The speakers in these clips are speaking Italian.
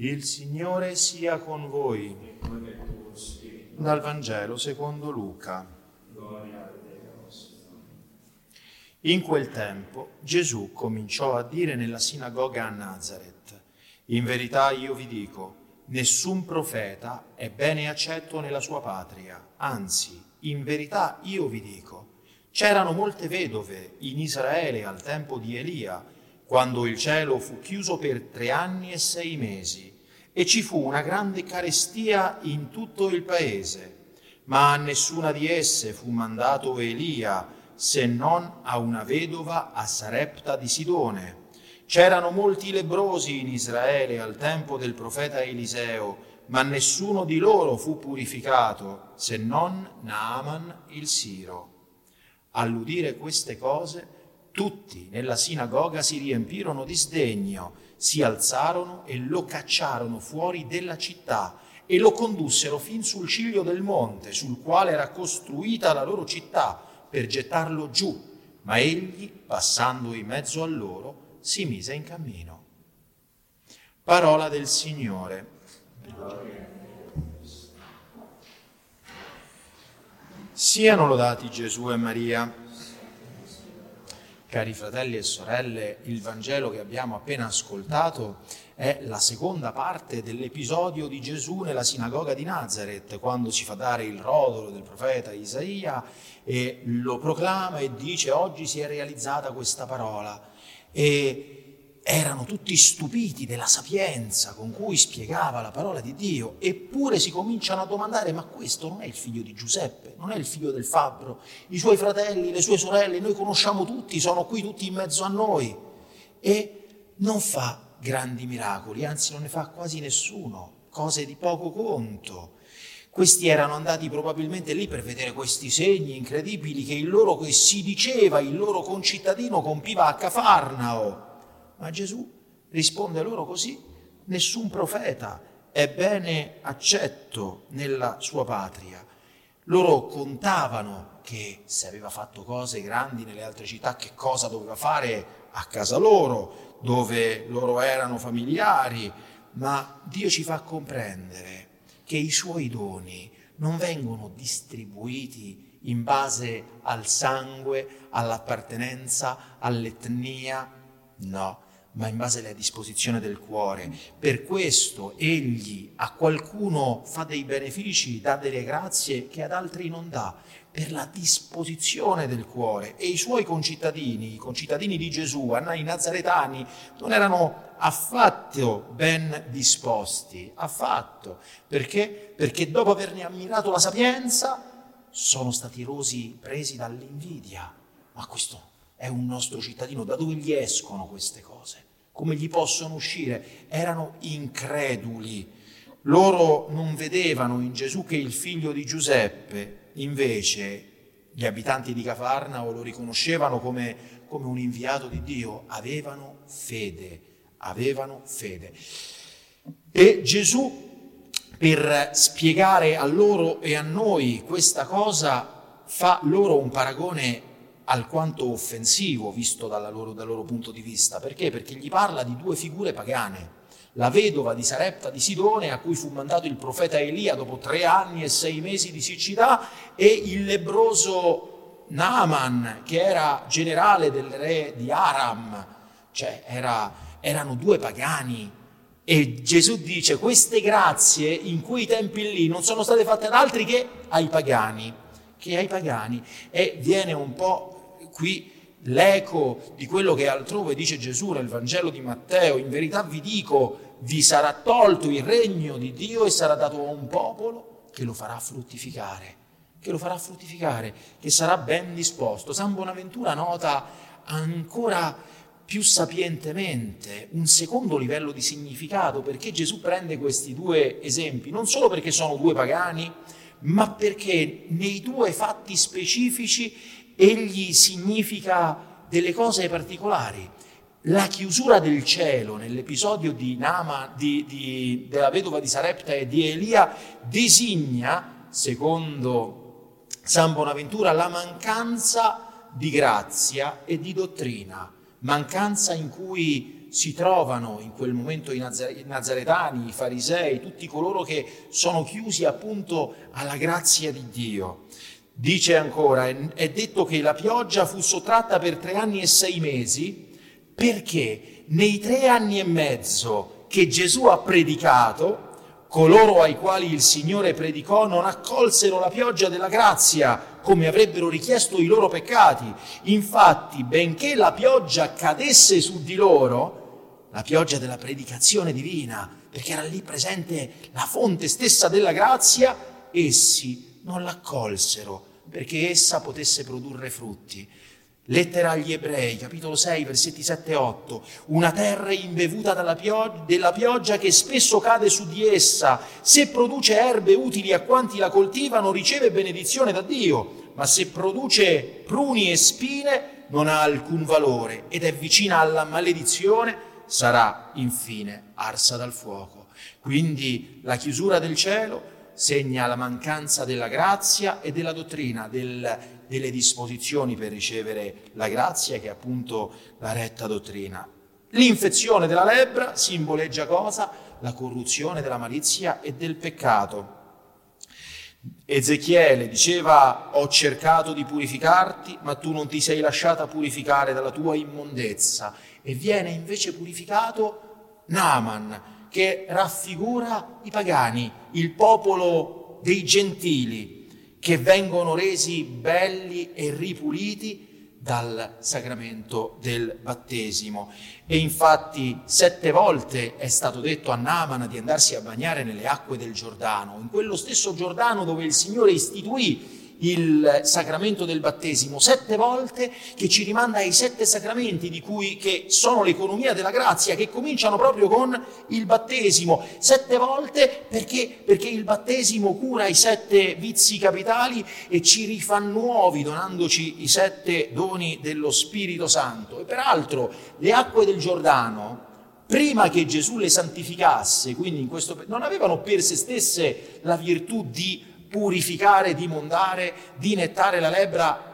Il Signore sia con voi. Dal Vangelo secondo Luca. In quel tempo Gesù cominciò a dire nella sinagoga a Nazareth, in verità io vi dico, nessun profeta è bene accetto nella sua patria, anzi, in verità io vi dico, c'erano molte vedove in Israele al tempo di Elia, quando il cielo fu chiuso per tre anni e sei mesi e ci fu una grande carestia in tutto il paese, ma a nessuna di esse fu mandato Elia se non a una vedova a Sarepta di Sidone. C'erano molti lebrosi in Israele al tempo del profeta Eliseo, ma nessuno di loro fu purificato se non Naaman il Siro. All'udire queste cose, tutti nella sinagoga si riempirono di sdegno, si alzarono e lo cacciarono fuori della città e lo condussero fin sul ciglio del monte sul quale era costruita la loro città per gettarlo giù, ma egli, passando in mezzo a loro, si mise in cammino. Parola del Signore. Siano lodati Gesù e Maria. Cari fratelli e sorelle, il Vangelo che abbiamo appena ascoltato è la seconda parte dell'episodio di Gesù nella sinagoga di Nazareth, quando si fa dare il rodolo del profeta Isaia e lo proclama e dice oggi si è realizzata questa parola. E erano tutti stupiti della sapienza con cui spiegava la parola di Dio, eppure si cominciano a domandare, ma questo non è il figlio di Giuseppe, non è il figlio del fabbro, i suoi fratelli, le sue sorelle, noi conosciamo tutti, sono qui tutti in mezzo a noi. E non fa grandi miracoli, anzi non ne fa quasi nessuno, cose di poco conto. Questi erano andati probabilmente lì per vedere questi segni incredibili che il loro, che si diceva, il loro concittadino compiva a Cafarnao. Ma Gesù risponde loro così, nessun profeta è bene accetto nella sua patria. Loro contavano che se aveva fatto cose grandi nelle altre città, che cosa doveva fare a casa loro, dove loro erano familiari, ma Dio ci fa comprendere che i suoi doni non vengono distribuiti in base al sangue, all'appartenenza, all'etnia, no, ma in base alla disposizione del cuore. Per questo egli a qualcuno fa dei benefici, dà delle grazie che ad altri non dà, per la disposizione del cuore. E i suoi concittadini, i concittadini di Gesù, i nazaretani, non erano affatto ben disposti, affatto. Perché? Perché dopo averne ammirato la sapienza, sono stati rosi presi dall'invidia. Ma questo è un nostro cittadino, da dove gli escono queste cose? Come gli possono uscire? Erano increduli. Loro non vedevano in Gesù che il figlio di Giuseppe, invece gli abitanti di Cafarnao lo riconoscevano come, come un inviato di Dio, avevano fede, avevano fede. E Gesù, per spiegare a loro e a noi questa cosa, fa loro un paragone alquanto offensivo visto loro, dal loro punto di vista. Perché? Perché gli parla di due figure pagane. La vedova di Sarepta di Sidone, a cui fu mandato il profeta Elia dopo tre anni e sei mesi di siccità, e il lebroso Naaman, che era generale del re di Aram, cioè era, erano due pagani. E Gesù dice, queste grazie in quei tempi lì non sono state fatte ad altri che ai pagani, che ai pagani. E viene un po' qui l'eco di quello che altrove dice Gesù nel Vangelo di Matteo, in verità vi dico, vi sarà tolto il regno di Dio e sarà dato a un popolo che lo farà fruttificare, che lo farà fruttificare, che sarà ben disposto. San Bonaventura nota ancora più sapientemente un secondo livello di significato, perché Gesù prende questi due esempi, non solo perché sono due pagani, ma perché nei due fatti specifici egli significa delle cose particolari. La chiusura del cielo nell'episodio di Nama, di, di, della vedova di Sarepta e di Elia designa, secondo San Bonaventura, la mancanza di grazia e di dottrina, mancanza in cui si trovano in quel momento i nazaretani, i farisei, tutti coloro che sono chiusi appunto alla grazia di Dio. Dice ancora, è detto che la pioggia fu sottratta per tre anni e sei mesi perché nei tre anni e mezzo che Gesù ha predicato, coloro ai quali il Signore predicò non accolsero la pioggia della grazia come avrebbero richiesto i loro peccati. Infatti, benché la pioggia cadesse su di loro, la pioggia della predicazione divina, perché era lì presente la fonte stessa della grazia, essi non l'accolsero perché essa potesse produrre frutti. Lettera agli ebrei, capitolo 6, versetti 7 e 8. Una terra imbevuta dalla pioggia, della pioggia che spesso cade su di essa, se produce erbe utili a quanti la coltivano, riceve benedizione da Dio, ma se produce pruni e spine, non ha alcun valore ed è vicina alla maledizione, sarà infine arsa dal fuoco. Quindi la chiusura del cielo segna la mancanza della grazia e della dottrina, del, delle disposizioni per ricevere la grazia, che è appunto la retta dottrina. L'infezione della lebbra simboleggia cosa? La corruzione della malizia e del peccato. Ezechiele diceva ho cercato di purificarti, ma tu non ti sei lasciata purificare dalla tua immondezza e viene invece purificato Naaman, che raffigura i pagani, il popolo dei gentili, che vengono resi belli e ripuliti dal sacramento del battesimo. E infatti sette volte è stato detto a Naaman di andarsi a bagnare nelle acque del Giordano, in quello stesso Giordano dove il Signore istituì il sacramento del battesimo sette volte che ci rimanda ai sette sacramenti di cui che sono l'economia della grazia che cominciano proprio con il battesimo sette volte perché, perché il battesimo cura i sette vizi capitali e ci rifà nuovi donandoci i sette doni dello Spirito Santo. E peraltro le acque del Giordano prima che Gesù le santificasse, quindi in questo, non avevano per se stesse la virtù di purificare, di mondare, di nettare la lebbra,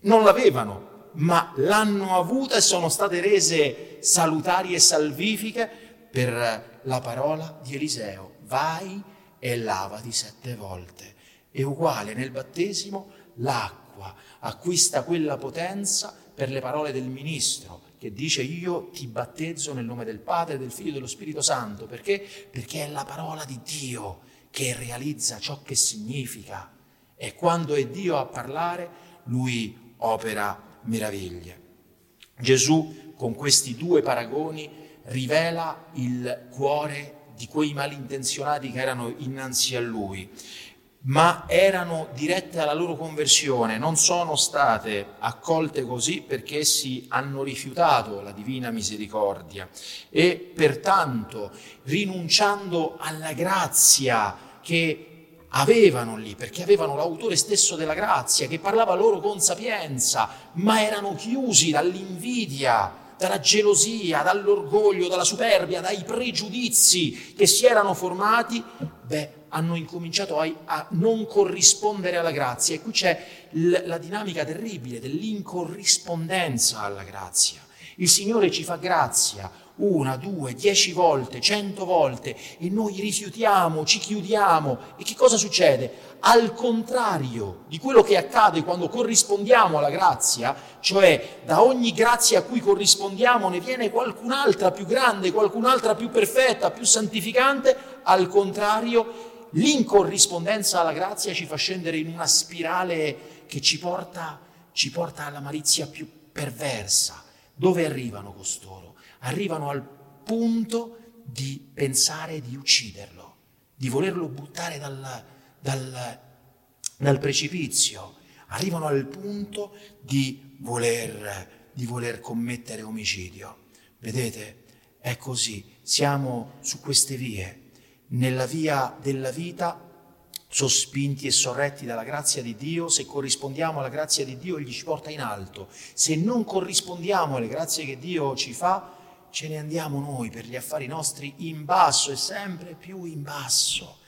non l'avevano, ma l'hanno avuta e sono state rese salutari e salvifiche per la parola di Eliseo. Vai e lavati sette volte. E uguale nel battesimo l'acqua acquista quella potenza per le parole del ministro che dice io ti battezzo nel nome del Padre, del Figlio e dello Spirito Santo. Perché? Perché è la parola di Dio che realizza ciò che significa e quando è Dio a parlare, lui opera meraviglie. Gesù con questi due paragoni rivela il cuore di quei malintenzionati che erano innanzi a lui, ma erano dirette alla loro conversione, non sono state accolte così perché essi hanno rifiutato la divina misericordia. E pertanto rinunciando alla grazia che avevano lì, perché avevano l'autore stesso della grazia, che parlava loro con sapienza, ma erano chiusi dall'invidia, dalla gelosia, dall'orgoglio, dalla superbia, dai pregiudizi che si erano formati, beh, hanno incominciato a, a non corrispondere alla grazia. E qui c'è l- la dinamica terribile dell'incorrispondenza alla grazia. Il Signore ci fa grazia, una, due, dieci volte, cento volte e noi rifiutiamo, ci chiudiamo e che cosa succede? Al contrario di quello che accade quando corrispondiamo alla grazia, cioè da ogni grazia a cui corrispondiamo ne viene qualcun'altra più grande, qualcun'altra più perfetta, più santificante, al contrario l'incorrispondenza alla grazia ci fa scendere in una spirale che ci porta, ci porta alla malizia più perversa. Dove arrivano costoro? arrivano al punto di pensare di ucciderlo, di volerlo buttare dal, dal, dal precipizio, arrivano al punto di voler, di voler commettere omicidio. Vedete, è così, siamo su queste vie, nella via della vita sospinti e sorretti dalla grazia di Dio, se corrispondiamo alla grazia di Dio, Egli ci porta in alto. Se non corrispondiamo alle grazie che Dio ci fa, ce ne andiamo noi per gli affari nostri in basso e sempre più in basso.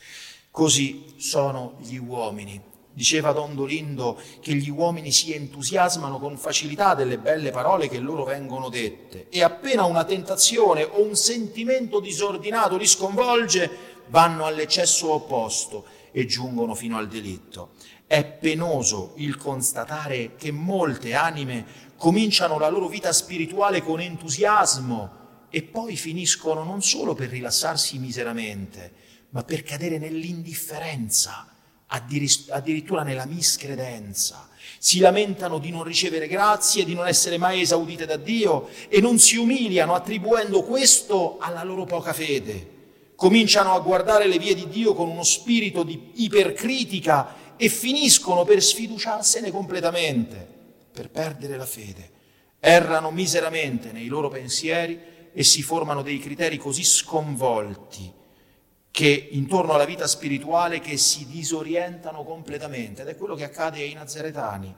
Così sono gli uomini. Diceva Don Dolindo che gli uomini si entusiasmano con facilità delle belle parole che loro vengono dette e appena una tentazione o un sentimento disordinato li sconvolge, vanno all'eccesso opposto e giungono fino al delitto. È penoso il constatare che molte anime cominciano la loro vita spirituale con entusiasmo e poi finiscono non solo per rilassarsi miseramente, ma per cadere nell'indifferenza addirittura nella miscredenza. Si lamentano di non ricevere grazie, di non essere mai esaudite da Dio e non si umiliano attribuendo questo alla loro poca fede. Cominciano a guardare le vie di Dio con uno spirito di ipercritica e finiscono per sfiduciarsene completamente, per perdere la fede. Errano miseramente nei loro pensieri e si formano dei criteri così sconvolti che intorno alla vita spirituale che si disorientano completamente ed è quello che accade ai nazaretani.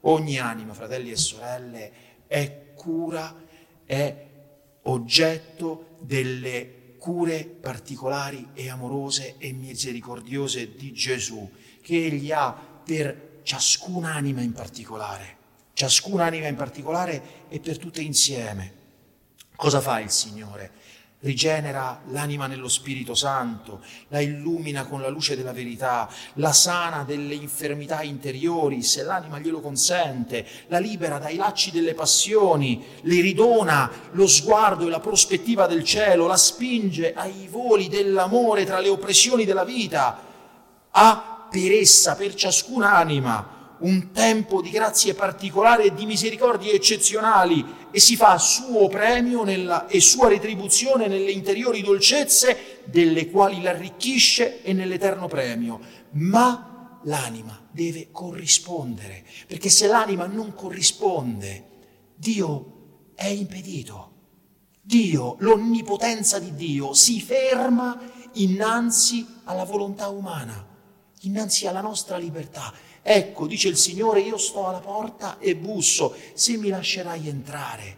Ogni anima, fratelli e sorelle, è cura, è oggetto delle cure particolari e amorose e misericordiose di Gesù, che Egli ha per ciascuna anima in particolare, ciascuna anima in particolare e per tutte insieme. Cosa fa il Signore? Rigenera l'anima nello Spirito Santo, la illumina con la luce della verità, la sana delle infermità interiori, se l'anima glielo consente, la libera dai lacci delle passioni, le ridona lo sguardo e la prospettiva del cielo, la spinge ai voli dell'amore tra le oppressioni della vita, ha per essa, per ciascuna anima, un tempo di grazie particolari e di misericordie eccezionali e si fa suo premio nella, e sua retribuzione nelle interiori dolcezze delle quali l'arricchisce e nell'eterno premio. Ma l'anima deve corrispondere, perché se l'anima non corrisponde, Dio è impedito. Dio, l'onnipotenza di Dio, si ferma innanzi alla volontà umana, innanzi alla nostra libertà Ecco, dice il Signore, io sto alla porta e busso, se mi lascerai entrare,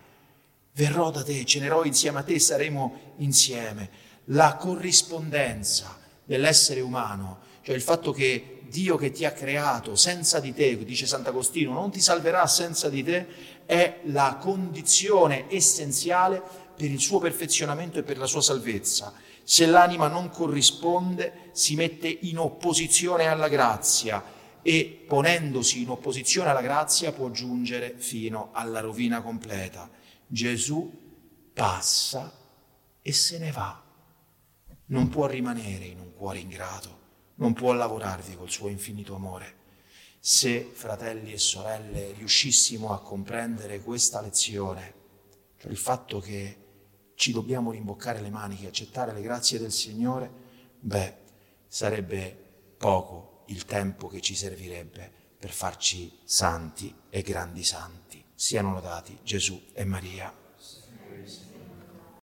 verrò da te, cenerò insieme a te, saremo insieme. La corrispondenza dell'essere umano, cioè il fatto che Dio che ti ha creato senza di te, dice Sant'Agostino, non ti salverà senza di te, è la condizione essenziale per il suo perfezionamento e per la sua salvezza. Se l'anima non corrisponde, si mette in opposizione alla grazia e ponendosi in opposizione alla grazia può giungere fino alla rovina completa. Gesù passa e se ne va. Non può rimanere in un cuore ingrato, non può lavorarvi col suo infinito amore. Se, fratelli e sorelle, riuscissimo a comprendere questa lezione, cioè il fatto che ci dobbiamo rimboccare le maniche, accettare le grazie del Signore, beh, sarebbe poco il tempo che ci servirebbe per farci santi e grandi santi. Siano lodati Gesù e Maria.